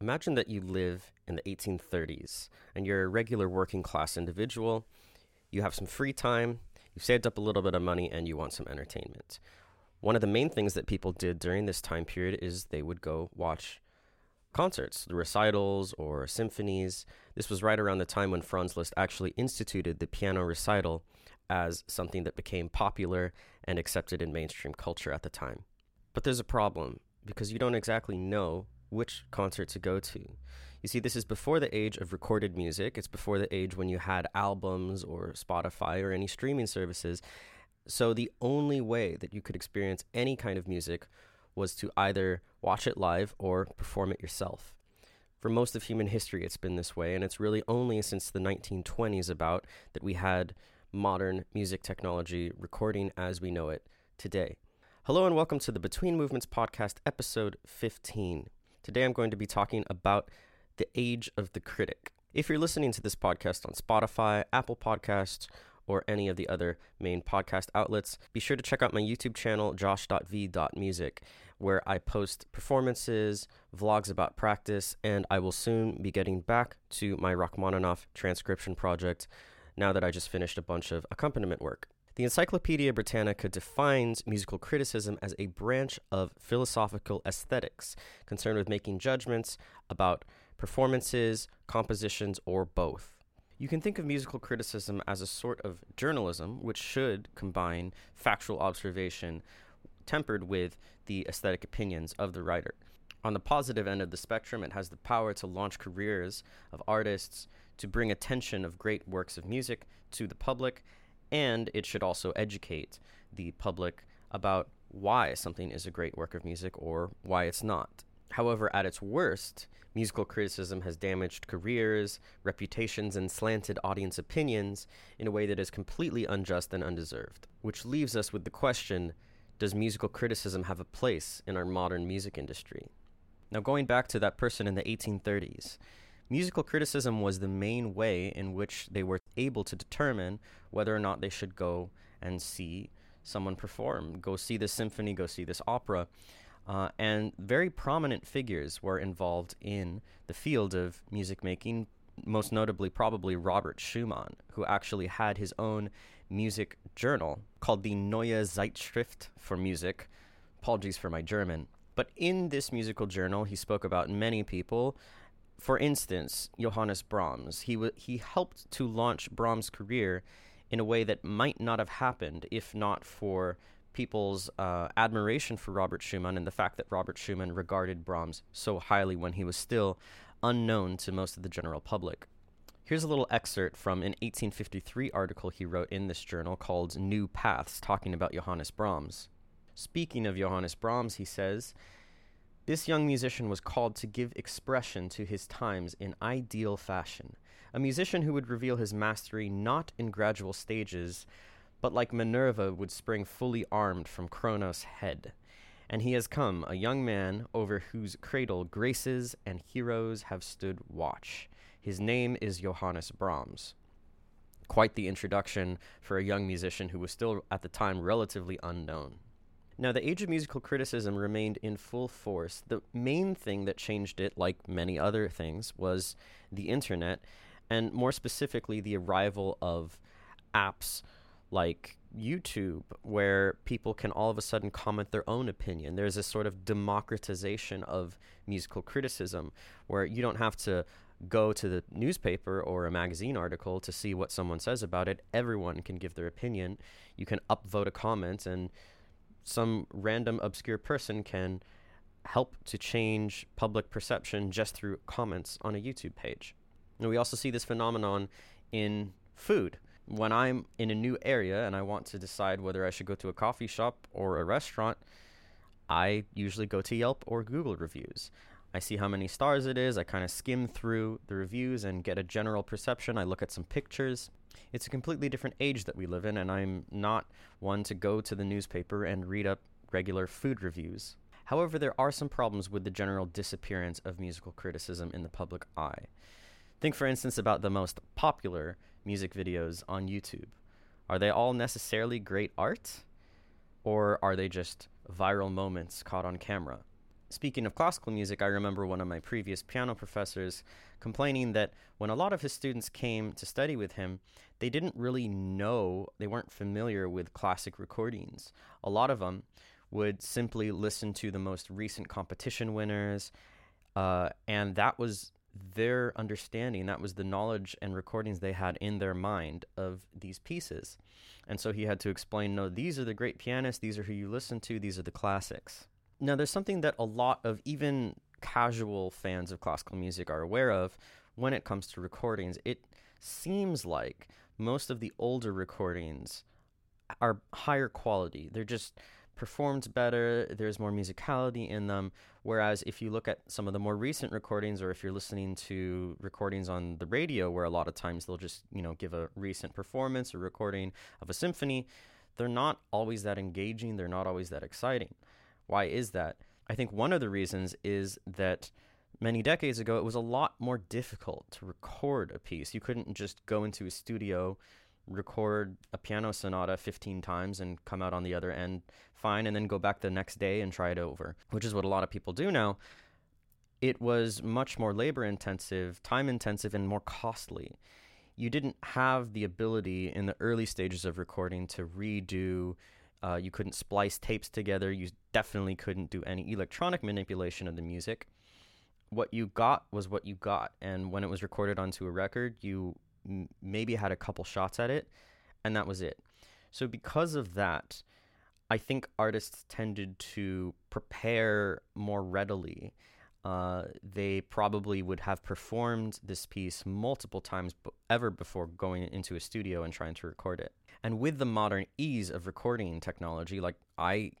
Imagine that you live in the 1830s and you're a regular working class individual. You have some free time, you've saved up a little bit of money, and you want some entertainment. One of the main things that people did during this time period is they would go watch concerts, the recitals or symphonies. This was right around the time when Franz Liszt actually instituted the piano recital as something that became popular and accepted in mainstream culture at the time. But there's a problem because you don't exactly know which concert to go to. You see, this is before the age of recorded music. It's before the age when you had albums or Spotify or any streaming services. So the only way that you could experience any kind of music was to either watch it live or perform it yourself. For most of human history, it's been this way, and it's really only since the 1920s about that we had modern music technology recording as we know it today. Hello, and welcome to the Between Movements podcast, episode 15. Today I'm going to be talking about the age of the critic. If you're listening to this podcast on Spotify, Apple Podcasts, or any of the other main podcast outlets, be sure to check out my YouTube channel, josh.v.music, where I post performances, vlogs about practice, and I will soon be getting back to my Rachmaninoff transcription project now that I just finished a bunch of accompaniment work. The Encyclopedia Britannica defines musical criticism as a branch of philosophical aesthetics concerned with making judgments about performances, compositions, or both. You can think of musical criticism as a sort of journalism which should combine factual observation tempered with the aesthetic opinions of the writer. On the positive end of the spectrum, it has the power to launch careers of artists, to bring attention of great works of music to the public, and it should also educate the public about why something is a great work of music or why it's not. However, at its worst, musical criticism has damaged careers, reputations, and slanted audience opinions in a way that is completely unjust and undeserved. Which leaves us with the question Does musical criticism have a place in our modern music industry? Now, going back to that person in the 1830s, Musical criticism was the main way in which they were able to determine whether or not they should go and see someone perform, go see this symphony, go see this opera. Uh, and very prominent figures were involved in the field of music making, most notably, probably Robert Schumann, who actually had his own music journal called the Neue Zeitschrift for Music. Apologies for my German. But in this musical journal, he spoke about many people for instance, Johannes Brahms, he w- he helped to launch Brahms' career in a way that might not have happened if not for people's uh, admiration for Robert Schumann and the fact that Robert Schumann regarded Brahms so highly when he was still unknown to most of the general public. Here's a little excerpt from an 1853 article he wrote in this journal called New Paths, talking about Johannes Brahms. Speaking of Johannes Brahms, he says, this young musician was called to give expression to his times in ideal fashion, a musician who would reveal his mastery not in gradual stages, but like Minerva would spring fully armed from Cronos' head. And he has come, a young man over whose cradle graces and heroes have stood watch. His name is Johannes Brahms. Quite the introduction for a young musician who was still at the time relatively unknown. Now, the age of musical criticism remained in full force. The main thing that changed it, like many other things, was the internet, and more specifically, the arrival of apps like YouTube, where people can all of a sudden comment their own opinion. There's a sort of democratization of musical criticism where you don't have to go to the newspaper or a magazine article to see what someone says about it. Everyone can give their opinion. You can upvote a comment and some random obscure person can help to change public perception just through comments on a YouTube page. And we also see this phenomenon in food. When I'm in a new area and I want to decide whether I should go to a coffee shop or a restaurant, I usually go to Yelp or Google reviews. I see how many stars it is, I kind of skim through the reviews and get a general perception. I look at some pictures. It's a completely different age that we live in, and I'm not one to go to the newspaper and read up regular food reviews. However, there are some problems with the general disappearance of musical criticism in the public eye. Think, for instance, about the most popular music videos on YouTube. Are they all necessarily great art? Or are they just viral moments caught on camera? Speaking of classical music, I remember one of my previous piano professors complaining that when a lot of his students came to study with him, they didn't really know, they weren't familiar with classic recordings. A lot of them would simply listen to the most recent competition winners, uh, and that was their understanding, that was the knowledge and recordings they had in their mind of these pieces. And so he had to explain no, these are the great pianists, these are who you listen to, these are the classics. Now, there's something that a lot of even casual fans of classical music are aware of when it comes to recordings. It seems like most of the older recordings are higher quality. They're just performed better, there's more musicality in them. Whereas if you look at some of the more recent recordings, or if you're listening to recordings on the radio, where a lot of times they'll just, you know, give a recent performance or recording of a symphony, they're not always that engaging, they're not always that exciting. Why is that? I think one of the reasons is that many decades ago, it was a lot more difficult to record a piece. You couldn't just go into a studio, record a piano sonata 15 times, and come out on the other end fine, and then go back the next day and try it over, which is what a lot of people do now. It was much more labor intensive, time intensive, and more costly. You didn't have the ability in the early stages of recording to redo uh, you couldn't splice tapes together. You definitely couldn't do any electronic manipulation of the music. What you got was what you got. And when it was recorded onto a record, you m- maybe had a couple shots at it, and that was it. So, because of that, I think artists tended to prepare more readily. Uh, they probably would have performed this piece multiple times b- ever before going into a studio and trying to record it. And with the modern ease of recording technology, like I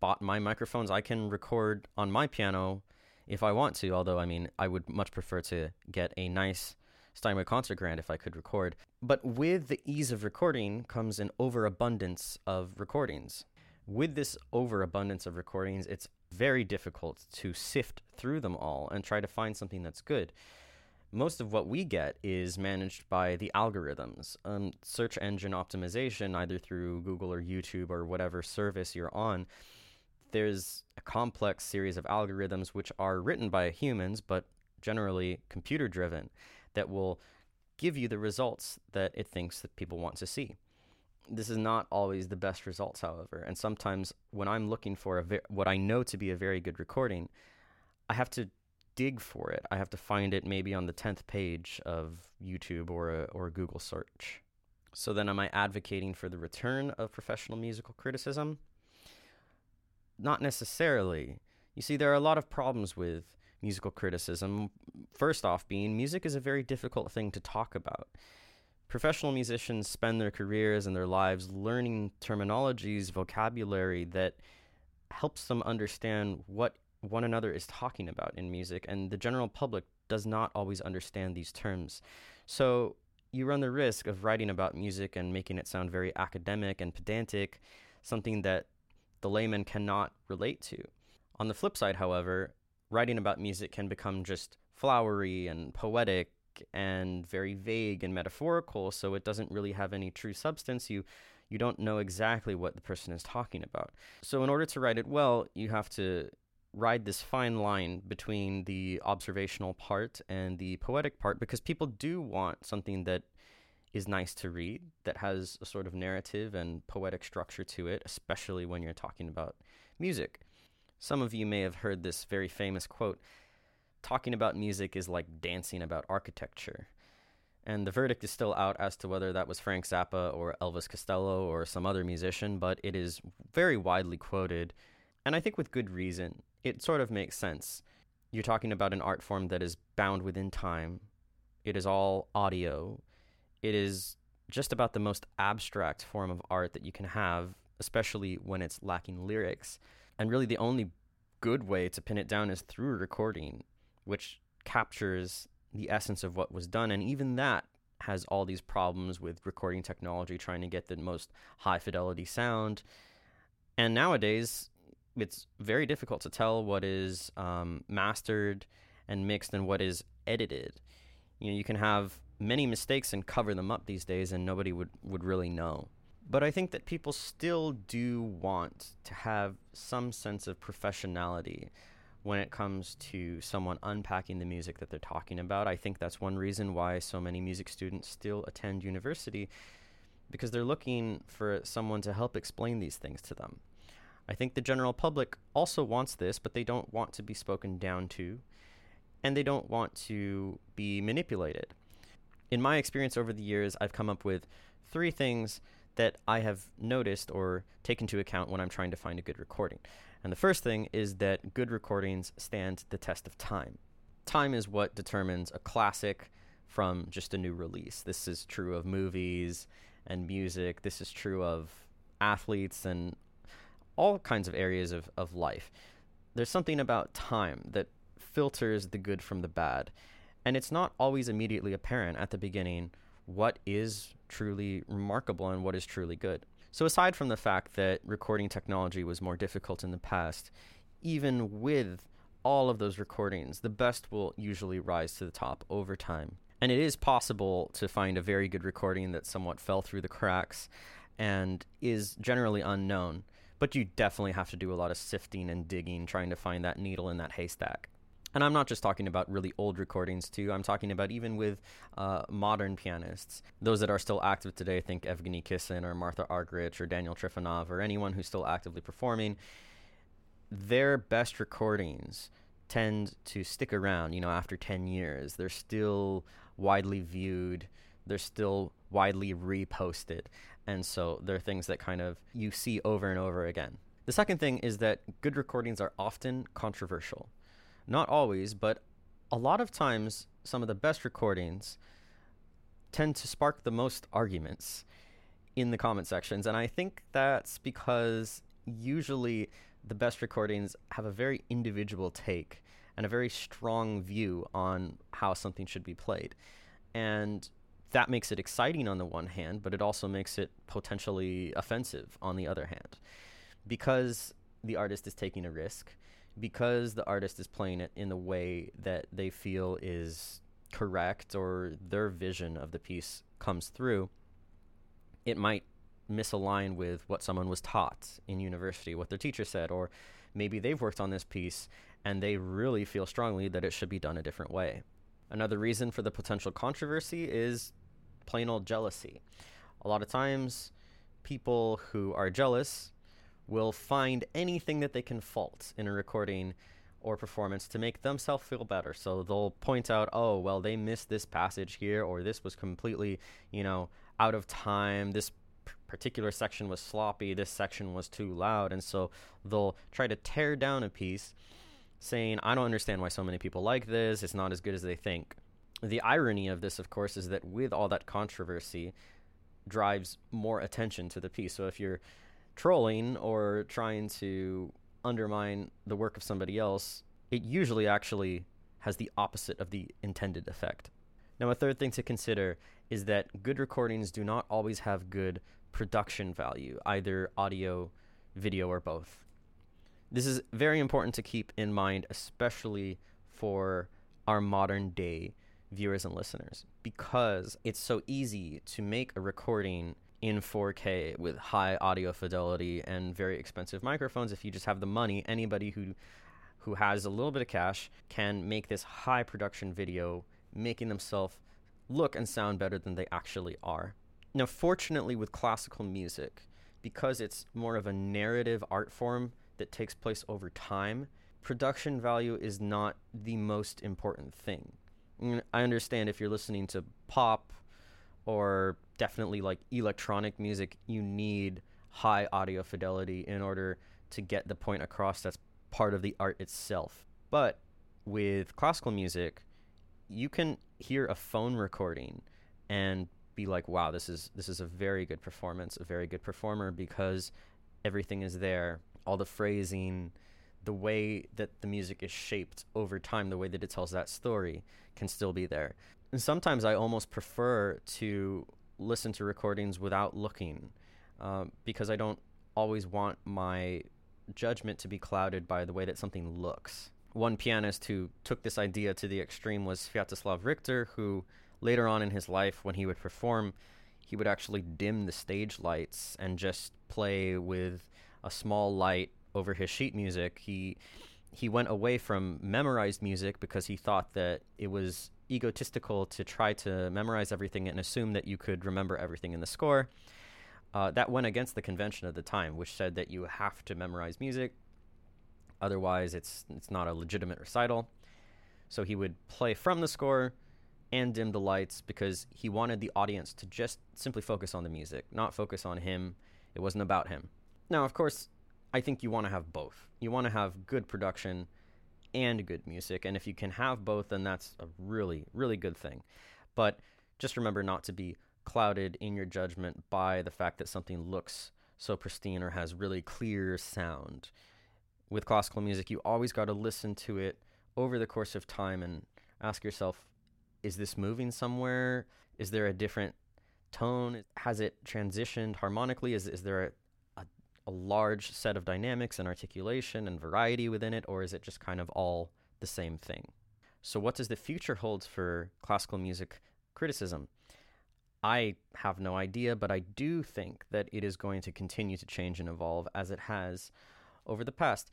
bought my microphones, I can record on my piano if I want to, although I mean, I would much prefer to get a nice Steinway concert grand if I could record. But with the ease of recording comes an overabundance of recordings. With this overabundance of recordings, it's very difficult to sift through them all and try to find something that's good most of what we get is managed by the algorithms. Um, search engine optimization, either through Google or YouTube or whatever service you're on, there's a complex series of algorithms which are written by humans, but generally computer driven, that will give you the results that it thinks that people want to see. This is not always the best results, however, and sometimes when I'm looking for a ve- what I know to be a very good recording, I have to dig for it. I have to find it maybe on the 10th page of YouTube or a, or a Google search. So then, am I advocating for the return of professional musical criticism? Not necessarily. You see, there are a lot of problems with musical criticism. First off, being music is a very difficult thing to talk about. Professional musicians spend their careers and their lives learning terminologies, vocabulary that helps them understand what one another is talking about in music, and the general public does not always understand these terms. So you run the risk of writing about music and making it sound very academic and pedantic, something that the layman cannot relate to. On the flip side, however, writing about music can become just flowery and poetic and very vague and metaphorical, so it doesn't really have any true substance. You you don't know exactly what the person is talking about. So in order to write it well, you have to ride this fine line between the observational part and the poetic part because people do want something that is nice to read, that has a sort of narrative and poetic structure to it, especially when you're talking about music. Some of you may have heard this very famous quote talking about music is like dancing about architecture. And the verdict is still out as to whether that was Frank Zappa or Elvis Costello or some other musician, but it is very widely quoted, and I think with good reason it sort of makes sense. You're talking about an art form that is bound within time. It is all audio. It is just about the most abstract form of art that you can have, especially when it's lacking lyrics. And really, the only good way to pin it down is through recording, which captures the essence of what was done. And even that has all these problems with recording technology, trying to get the most high fidelity sound. And nowadays, it's very difficult to tell what is um, mastered and mixed and what is edited. You know, you can have many mistakes and cover them up these days, and nobody would, would really know. But I think that people still do want to have some sense of professionality when it comes to someone unpacking the music that they're talking about. I think that's one reason why so many music students still attend university because they're looking for someone to help explain these things to them. I think the general public also wants this, but they don't want to be spoken down to, and they don't want to be manipulated. In my experience over the years, I've come up with three things that I have noticed or taken into account when I'm trying to find a good recording. And the first thing is that good recordings stand the test of time. Time is what determines a classic from just a new release. This is true of movies and music. This is true of athletes and all kinds of areas of, of life. There's something about time that filters the good from the bad. And it's not always immediately apparent at the beginning what is truly remarkable and what is truly good. So, aside from the fact that recording technology was more difficult in the past, even with all of those recordings, the best will usually rise to the top over time. And it is possible to find a very good recording that somewhat fell through the cracks and is generally unknown. But you definitely have to do a lot of sifting and digging trying to find that needle in that haystack. And I'm not just talking about really old recordings, too. I'm talking about even with uh, modern pianists. Those that are still active today, think Evgeny Kissin or Martha Argerich or Daniil Trifonov or anyone who's still actively performing. Their best recordings tend to stick around, you know, after 10 years. They're still widely viewed, they're still widely reposted. And so they're things that kind of you see over and over again. The second thing is that good recordings are often controversial. Not always, but a lot of times, some of the best recordings tend to spark the most arguments in the comment sections. And I think that's because usually the best recordings have a very individual take and a very strong view on how something should be played. And that makes it exciting on the one hand, but it also makes it potentially offensive on the other hand. Because the artist is taking a risk, because the artist is playing it in the way that they feel is correct or their vision of the piece comes through, it might misalign with what someone was taught in university, what their teacher said, or maybe they've worked on this piece and they really feel strongly that it should be done a different way. Another reason for the potential controversy is plain old jealousy. A lot of times, people who are jealous will find anything that they can fault in a recording or performance to make themselves feel better. So they'll point out, oh, well, they missed this passage here, or this was completely, you know, out of time. This particular section was sloppy. This section was too loud. And so they'll try to tear down a piece saying, I don't understand why so many people like this. It's not as good as they think. The irony of this, of course, is that with all that controversy, drives more attention to the piece. So if you're trolling or trying to undermine the work of somebody else, it usually actually has the opposite of the intended effect. Now, a third thing to consider is that good recordings do not always have good production value, either audio, video, or both. This is very important to keep in mind, especially for our modern day viewers and listeners, because it's so easy to make a recording in 4K with high audio fidelity and very expensive microphones. If you just have the money, anybody who who has a little bit of cash can make this high production video, making themselves look and sound better than they actually are. Now, fortunately, with classical music, because it's more of a narrative art form that takes place over time, production value is not the most important thing. I understand if you're listening to pop or definitely like electronic music, you need high audio fidelity in order to get the point across that's part of the art itself. But with classical music, you can hear a phone recording and be like, "Wow, this is this is a very good performance, a very good performer because everything is there all the phrasing, the way that the music is shaped over time, the way that it tells that story can still be there. And sometimes I almost prefer to listen to recordings without looking um, because I don't always want my judgment to be clouded by the way that something looks. One pianist who took this idea to the extreme was Sviatoslav Richter, who later on in his life, when he would perform, he would actually dim the stage lights and just play with a small light over his sheet music. He he went away from memorized music because he thought that it was egotistical to try to memorize everything and assume that you could remember everything in the score. Uh, that went against the convention of the time, which said that you have to memorize music, otherwise it's it's not a legitimate recital. So he would play from the score and dim the lights because he wanted the audience to just simply focus on the music, not focus on him. It wasn't about him. Now, of course, I think you want to have both. You want to have good production and good music. And if you can have both, then that's a really, really good thing. But just remember not to be clouded in your judgment by the fact that something looks so pristine or has really clear sound. With classical music, you always got to listen to it over the course of time and ask yourself is this moving somewhere? Is there a different tone? Has it transitioned harmonically? Is, is there a, a large set of dynamics and articulation and variety within it, or is it just kind of all the same thing? So, what does the future hold for classical music criticism? I have no idea, but I do think that it is going to continue to change and evolve as it has over the past,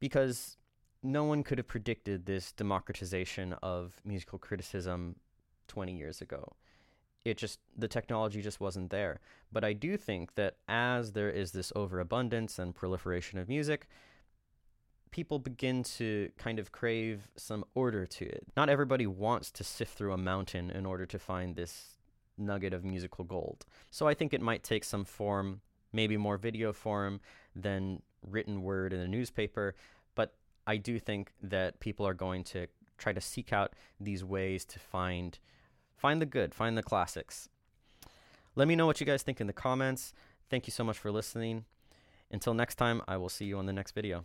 because no one could have predicted this democratization of musical criticism 20 years ago it just the technology just wasn't there. But I do think that as there is this overabundance and proliferation of music, people begin to kind of crave some order to it. Not everybody wants to sift through a mountain in order to find this nugget of musical gold. So I think it might take some form, maybe more video form than written word in a newspaper, but I do think that people are going to try to seek out these ways to find Find the good, find the classics. Let me know what you guys think in the comments. Thank you so much for listening. Until next time, I will see you on the next video.